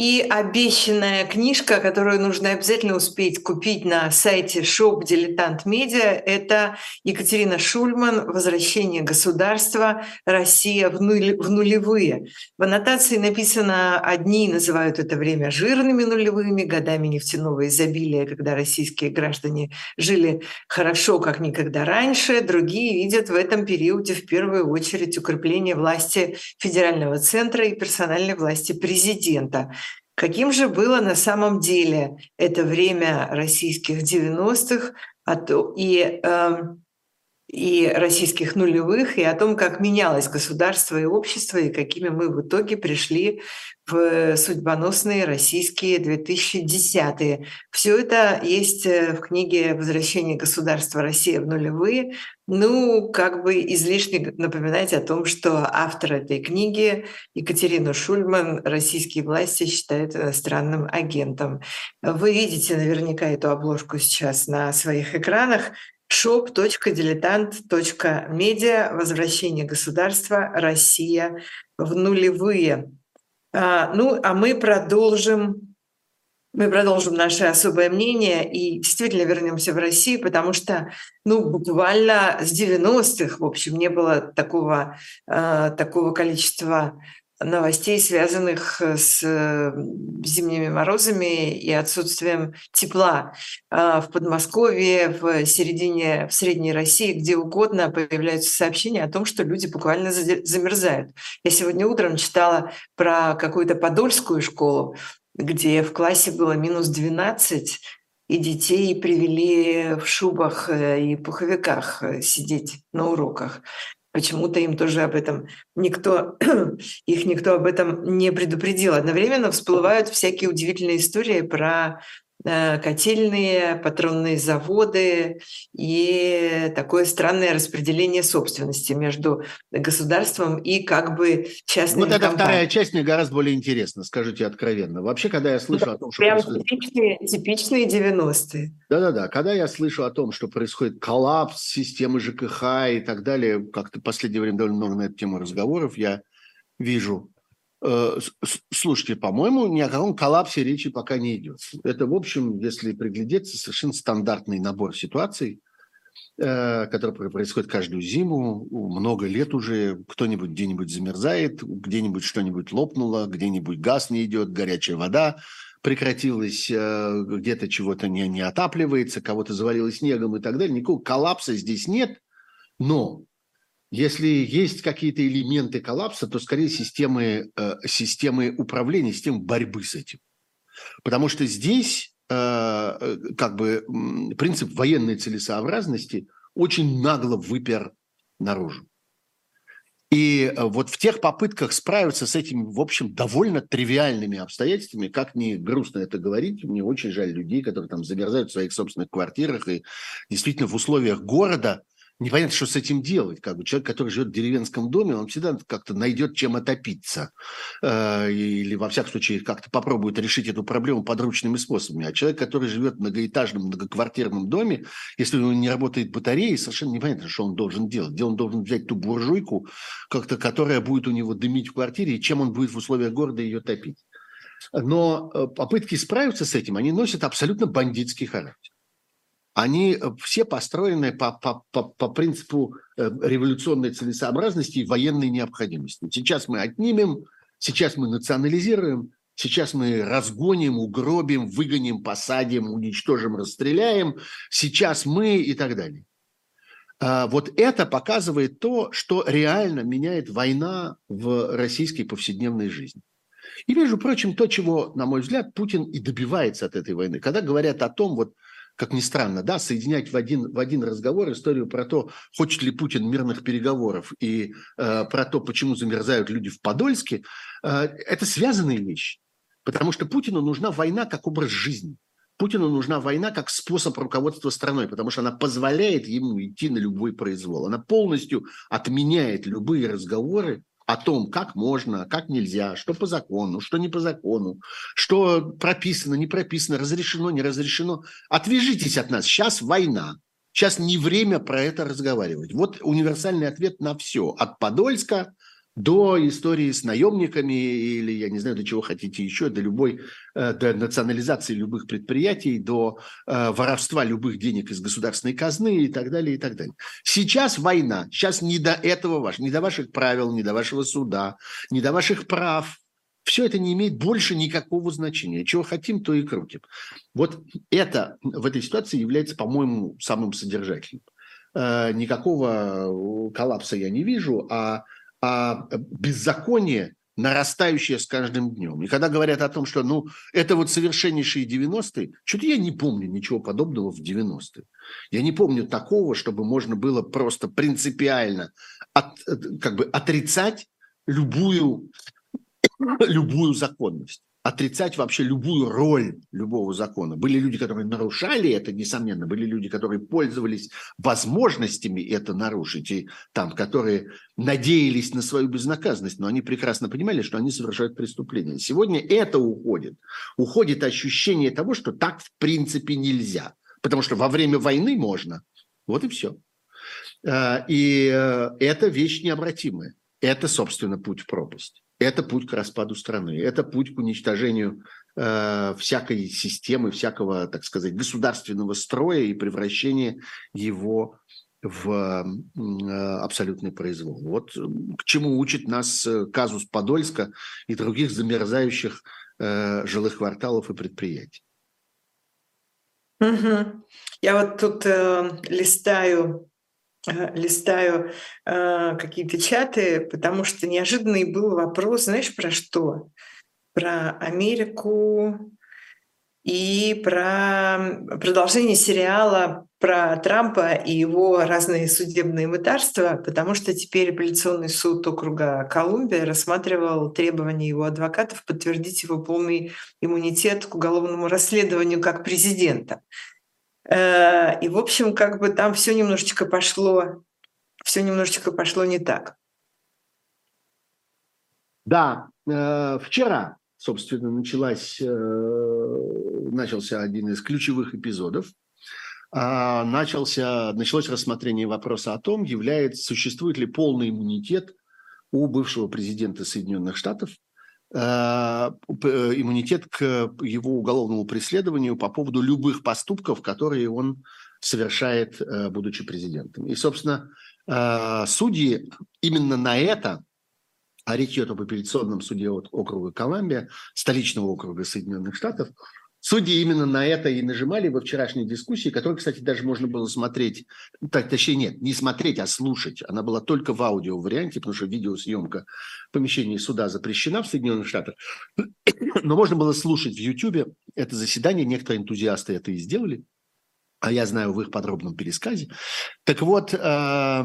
Speaker 2: И обещанная книжка, которую нужно обязательно успеть купить на сайте Shop Дилетант Медиа, это Екатерина Шульман «Возвращение государства. Россия в, нуль, в нулевые». В аннотации написано, одни называют это время жирными нулевыми, годами нефтяного изобилия, когда российские граждане жили хорошо, как никогда раньше. Другие видят в этом периоде в первую очередь укрепление власти федерального центра и персональной власти президента. Каким же было на самом деле это время российских 90-х и, э, и российских нулевых, и о том, как менялось государство и общество, и какими мы в итоге пришли в судьбоносные российские 2010-е. Все это есть э, в книге «Возвращение государства Россия в нулевые». Ну, как бы излишне напоминать о том, что автор этой книги Екатерину Шульман российские власти считают иностранным агентом. Вы видите наверняка эту обложку сейчас на своих экранах shop.diletant.media «Возвращение государства Россия в нулевые». А, ну, а мы продолжим, мы продолжим наше особое мнение и действительно вернемся в Россию, потому что, ну, буквально с 90-х, в общем, не было такого, а, такого количества новостей, связанных с зимними морозами и отсутствием тепла. А, в Подмосковье, в середине, в Средней России, где угодно появляются сообщения о том, что люди буквально замерзают. Я сегодня утром читала про какую-то подольскую школу, где в классе было минус 12, и детей привели в шубах э, и пуховиках э, сидеть на уроках. Почему-то им тоже об этом никто, (clears throat) их никто об этом не предупредил. Одновременно всплывают всякие удивительные истории про котельные, патронные заводы и такое странное распределение собственности между государством и как бы частными
Speaker 3: Вот эта вторая часть мне гораздо более интересна, скажите откровенно. Вообще, когда я слышу да, о том, что...
Speaker 2: Прям происходит... типичные, типичные 90-е.
Speaker 3: Да-да-да. Когда я слышу о том, что происходит коллапс системы ЖКХ и так далее, как-то в последнее время довольно много на эту тему разговоров, я вижу Э, слушайте, по-моему, ни о каком коллапсе речи пока не идет. Это, в общем, если приглядеться, совершенно стандартный набор ситуаций, э, который происходит каждую зиму, много лет уже, кто-нибудь где-нибудь замерзает, где-нибудь что-нибудь лопнуло, где-нибудь газ не идет, горячая вода прекратилась, э, где-то чего-то не, не отапливается, кого-то завалило снегом и так далее. Никакого коллапса здесь нет, но если есть какие-то элементы коллапса, то скорее системы, э, системы управления, системы борьбы с этим. Потому что здесь э, э, как бы принцип военной целесообразности очень нагло выпер наружу. И вот в тех попытках справиться с этими, в общем, довольно тривиальными обстоятельствами, как не грустно это говорить, мне очень жаль людей, которые там замерзают в своих собственных квартирах и действительно в условиях города – непонятно, что с этим делать. Как бы человек, который живет в деревенском доме, он всегда как-то найдет чем отопиться. Э, или, во всяком случае, как-то попробует решить эту проблему подручными способами. А человек, который живет в многоэтажном, многоквартирном доме, если у него не работает батарея, совершенно непонятно, что он должен делать. Где он должен взять ту буржуйку, как-то, которая будет у него дымить в квартире, и чем он будет в условиях города ее топить. Но э, попытки справиться с этим, они носят абсолютно бандитский характер они э, все построены по, по, по, по принципу э, революционной целесообразности и военной необходимости. Сейчас мы отнимем, сейчас мы национализируем, сейчас мы разгоним, угробим, выгоним, посадим, уничтожим, расстреляем, сейчас мы и так далее. А вот это показывает то, что реально меняет война в российской повседневной жизни. И, между прочим, то, чего, на мой взгляд, Путин и добивается от этой войны. Когда говорят о том, вот как ни странно, да, соединять в один, в один разговор историю про то, хочет ли Путин мирных переговоров и э, про то, почему замерзают люди в Подольске, э, это связанные вещи. Потому что Путину нужна война как образ жизни. Путину нужна война как способ руководства страной, потому что она позволяет ему идти на любой произвол. Она полностью отменяет любые разговоры о том, как можно, как нельзя, что по закону, что не по закону, что прописано, не прописано, разрешено, не разрешено. Отвяжитесь от нас, сейчас война. Сейчас не время про это разговаривать. Вот универсальный ответ на все. От Подольска до истории с наемниками или, я не знаю, до чего хотите еще, до любой, э, до национализации любых предприятий, до э, воровства любых денег из государственной казны и так далее, и так далее. Сейчас война, сейчас не до этого ваш, не до ваших правил, не до вашего суда, не до ваших прав. Все это не имеет больше никакого значения. Чего хотим, то и крутим. Вот это в этой ситуации является, по-моему, самым содержательным. Э, никакого коллапса я не вижу, а а беззаконие нарастающее с каждым днем. И когда говорят о том, что ну, это вот совершеннейшие 90-е, что-то я не помню ничего подобного в 90-е. Я не помню такого, чтобы можно было просто принципиально от, как бы отрицать любую, (coughs) любую законность отрицать вообще любую роль любого закона. Были люди, которые нарушали это, несомненно, были люди, которые пользовались возможностями это нарушить, и там, которые надеялись на свою безнаказанность, но они прекрасно понимали, что они совершают преступление. Сегодня это уходит. Уходит ощущение того, что так в принципе нельзя. Потому что во время войны можно. Вот и все. А, и э, это вещь необратимая. Это, собственно, путь в пропасть. Это путь к распаду страны, это путь к уничтожению э, всякой системы, всякого, так сказать, государственного строя и превращения его в э, абсолютный произвол. Вот к чему учит нас э, казус Подольска и других замерзающих э, жилых кварталов и предприятий.
Speaker 2: Угу. Я вот тут э, листаю листаю э, какие-то чаты, потому что неожиданный был вопрос, знаешь, про что? Про Америку и про продолжение сериала про Трампа и его разные судебные мытарства, потому что теперь апелляционный суд округа Колумбия рассматривал требования его адвокатов подтвердить его полный иммунитет к уголовному расследованию как президента. Э, и, в общем, как бы там все немножечко пошло, все немножечко пошло не так.
Speaker 3: Да, э, вчера, собственно, началась, э, начался один из ключевых эпизодов. А, начался, началось рассмотрение вопроса о том, является, существует ли полный иммунитет у бывшего президента Соединенных Штатов иммунитет к его уголовному преследованию по поводу любых поступков, которые он совершает, э, будучи президентом. И, собственно, э, судьи именно на это, а речь идет об апелляционном суде от округа Колумбия, столичного округа Соединенных Штатов, Судьи именно на это и нажимали во вчерашней дискуссии, которую, кстати, даже можно было смотреть, так, точнее, нет, не смотреть, а слушать. Она была только в аудио варианте, потому что видеосъемка в помещении суда запрещена в Соединенных Штатах. Но можно было слушать в Ютьюбе это заседание, некоторые энтузиасты это и сделали а я знаю в их подробном пересказе. Так вот, э,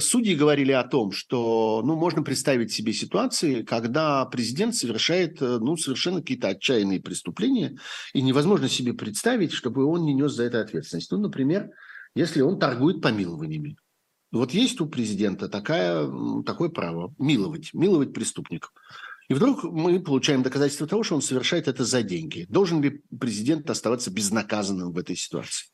Speaker 3: судьи говорили о том, что ну, можно представить себе ситуации, когда президент совершает э, ну, совершенно какие-то отчаянные преступления, и невозможно себе представить, чтобы он не нес за это ответственность. Ну, например, если он торгует помилованиями. Вот есть у президента такая, такое право – миловать, миловать преступников. И вдруг мы получаем доказательство того, что он совершает это за деньги. Должен ли президент оставаться безнаказанным в этой ситуации?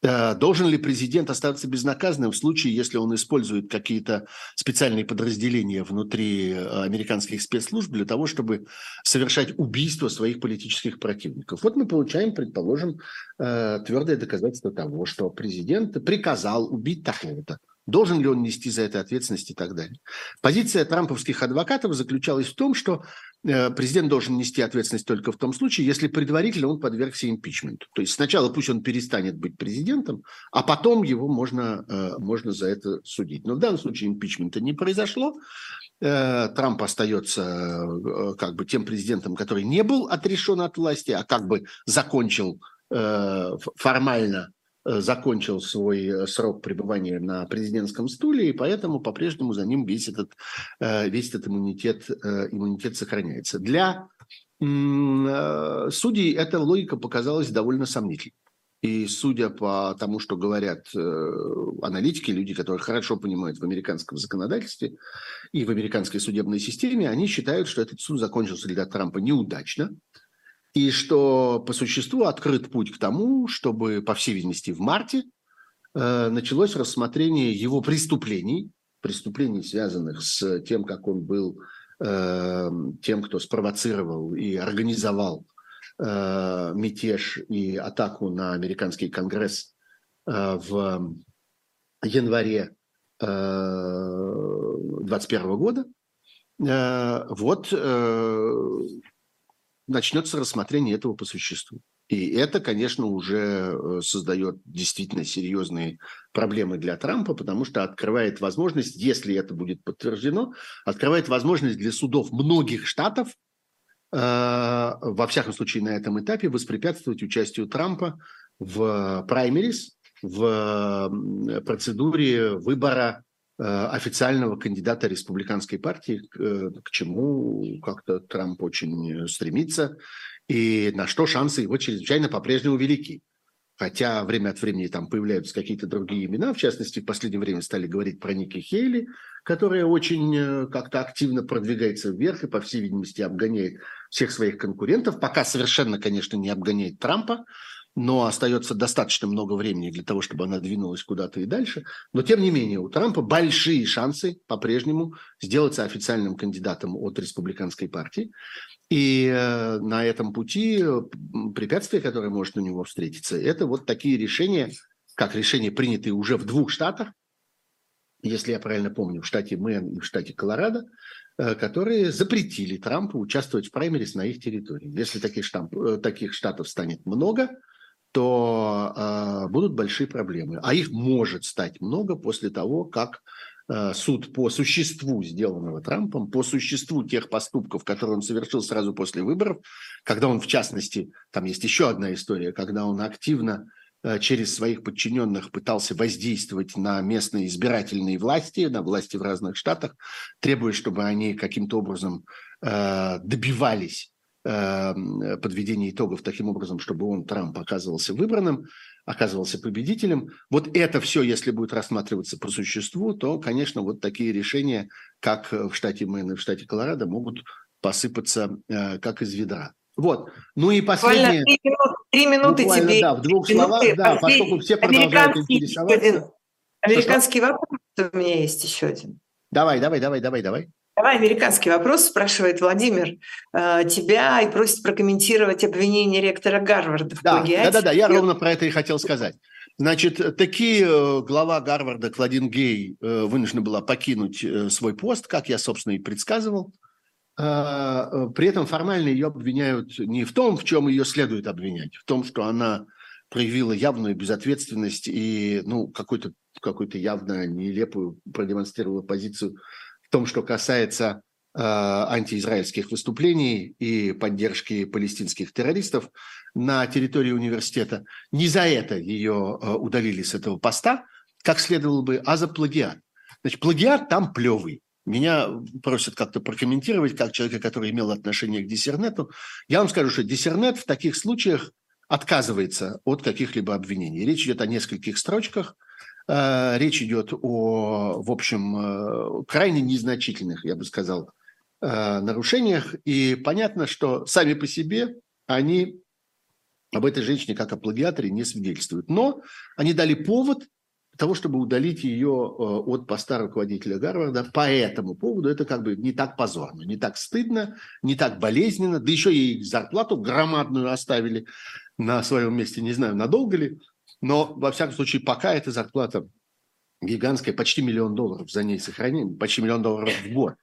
Speaker 3: Э, должен ли президент оставаться безнаказанным в случае, если он использует какие-то специальные подразделения внутри э, американских спецслужб для того, чтобы совершать убийство своих политических противников? Вот мы получаем, предположим, э, твердое доказательство того, что президент приказал убить такого-то. Должен ли он нести за это ответственность и так далее. Позиция трамповских адвокатов заключалась в том, что э, президент должен нести ответственность только в том случае, если предварительно он подвергся импичменту. То есть сначала пусть он перестанет быть президентом, а потом его можно, э, можно за это судить. Но в данном случае импичмента не произошло. Э, Трамп остается как бы тем президентом, который не был отрешен от власти, а как бы закончил формально закончил свой срок пребывания на президентском стуле, и поэтому по-прежнему за ним весь этот, весь этот иммунитет, иммунитет сохраняется. Для судей эта логика показалась довольно сомнительной. И судя по тому, что говорят э, аналитики, люди, которые хорошо понимают в американском законодательстве и в американской судебной системе, они считают, что этот суд закончился для Трампа неудачно, и что по существу открыт путь к тому, чтобы, по всей видимости, в марте э, началось рассмотрение его преступлений, преступлений, связанных с тем, как он был э, тем, кто спровоцировал и организовал э, мятеж и атаку на американский конгресс э, в январе э, 2021 года, э, вот э, начнется рассмотрение этого по существу. И это, конечно, уже э, создает действительно серьезные проблемы для Трампа, потому что открывает возможность, если это будет подтверждено, открывает возможность для судов многих штатов Э, во всяком случае на этом этапе, воспрепятствовать участию Трампа в праймерис, в процедуре выбора официального кандидата республиканской партии, э, к чему как-то Трамп очень стремится, и на что шансы его чрезвычайно по-прежнему велики. Хотя время от времени там появляются какие-то другие имена, в частности, в последнее время стали говорить про Ники Хейли, которая очень как-то активно продвигается вверх и, по всей видимости, обгоняет всех своих конкурентов, пока совершенно, конечно, не обгоняет Трампа, но остается достаточно много времени для того, чтобы она двинулась куда-то и дальше. Но, тем не менее, у Трампа большие шансы по-прежнему сделаться официальным кандидатом от республиканской партии. И э, на этом пути препятствия, которое может у него встретиться, это вот такие решения, как решения, принятые уже в двух штатах, если я правильно помню, в штате Мэн и в штате Колорадо, Э, которые запретили Трампу участвовать в праймерис на их территории. Если таких, штамп, э, таких штатов станет много, то э, будут большие проблемы. А их может стать много после того, как э, суд по существу сделанного Трампом, по существу тех поступков, которые он совершил сразу после выборов, когда он, в частности, там есть еще одна история, когда он активно Э, через своих подчиненных пытался воздействовать на местные избирательные власти, на власти в разных штатах, требуя, чтобы они каким-то образом э, добивались э, подведения итогов таким образом, чтобы он, Трамп, оказывался выбранным, оказывался победителем. Вот это все, если будет рассматриваться по существу, то, конечно, вот такие решения, как в штате Мэн и в штате Колорадо, могут посыпаться как из ведра. Вот. Ну и последнее... Три минуты, три минуты тебе. Да, в двух словах, да, поскольку все продолжают интересоваться.
Speaker 2: Американский что, вопрос у меня есть еще один.
Speaker 3: Давай, давай, давай, давай, давай.
Speaker 2: Давай американский вопрос, спрашивает Владимир э, тебя и просит прокомментировать обвинение ректора Гарварда в
Speaker 3: да, плагиате. Да, да, да, я ровно про это и хотел сказать. Значит, такие э, глава Гарварда Клодин Гей э, вынуждена была покинуть свой пост, как я, собственно, и предсказывал. При этом формально ее обвиняют не в том, в чем ее следует обвинять, в том, что она проявила явную безответственность и ну, какую-то какую явно нелепую продемонстрировала позицию в том, что касается э, антиизраильских выступлений и поддержки палестинских террористов на территории университета. Не за это ее э, удалили с этого поста, как следовало бы, а за плагиат. Значит, плагиат там плевый. Меня просят как-то прокомментировать, как человека, который имел отношение к диссернету. Я вам скажу, что диссернет в таких случаях отказывается от каких-либо обвинений. Речь идет о нескольких строчках. Э, речь идет о, в общем, э, крайне незначительных, я бы сказал, э, нарушениях. И понятно, что сами по себе они об этой женщине как о плагиаторе не свидетельствуют. Но они дали повод того, чтобы удалить ее от поста руководителя Гарварда по этому поводу, это как бы не так позорно, не так стыдно, не так болезненно, да еще ей зарплату громадную оставили на своем месте, не знаю, надолго ли, но, во всяком случае, пока эта зарплата гигантская, почти миллион долларов за ней сохраняется, почти миллион долларов в год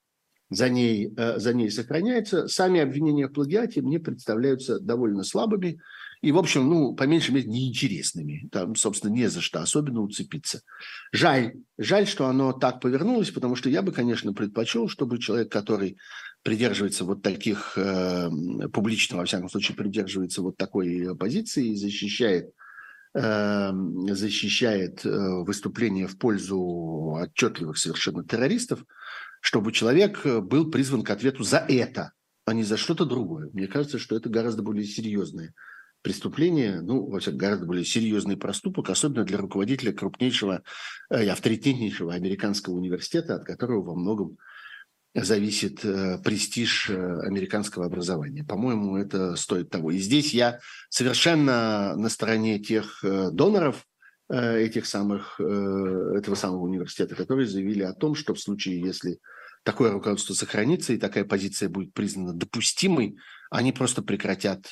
Speaker 3: за ней, э, за ней сохраняется, сами обвинения в плагиате мне представляются довольно слабыми, и, в общем, ну, по меньшей мере, неинтересными. Там, собственно, не за что особенно уцепиться. Жаль, жаль, что оно так повернулось, потому что я бы, конечно, предпочел, чтобы человек, который придерживается вот таких, э, публично, во всяком случае, придерживается вот такой позиции и защищает э, защищает э, выступление в пользу отчетливых совершенно террористов, чтобы человек был призван к ответу за это, а не за что-то другое. Мне кажется, что это гораздо более серьезное преступление, ну, во всяком гораздо более серьезный проступок, особенно для руководителя крупнейшего и авторитетнейшего американского университета, от которого во многом зависит э, престиж э, американского образования. По-моему, это стоит того. И здесь я совершенно на стороне тех э, доноров этих самых, этого самого университета, которые заявили о том, что в случае, если такое руководство сохранится и такая позиция будет признана допустимой, они просто прекратят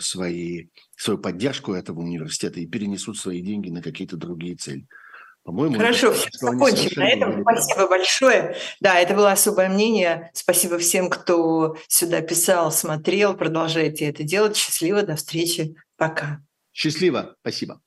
Speaker 3: свои, свою поддержку этого университета и перенесут свои деньги на какие-то другие цели.
Speaker 2: По-моему, Хорошо, все закончим на этом. Спасибо большое. Да, это было особое мнение. Спасибо всем, кто сюда писал, смотрел. Продолжайте это делать. Счастливо, до встречи. Пока.
Speaker 3: Счастливо. Спасибо.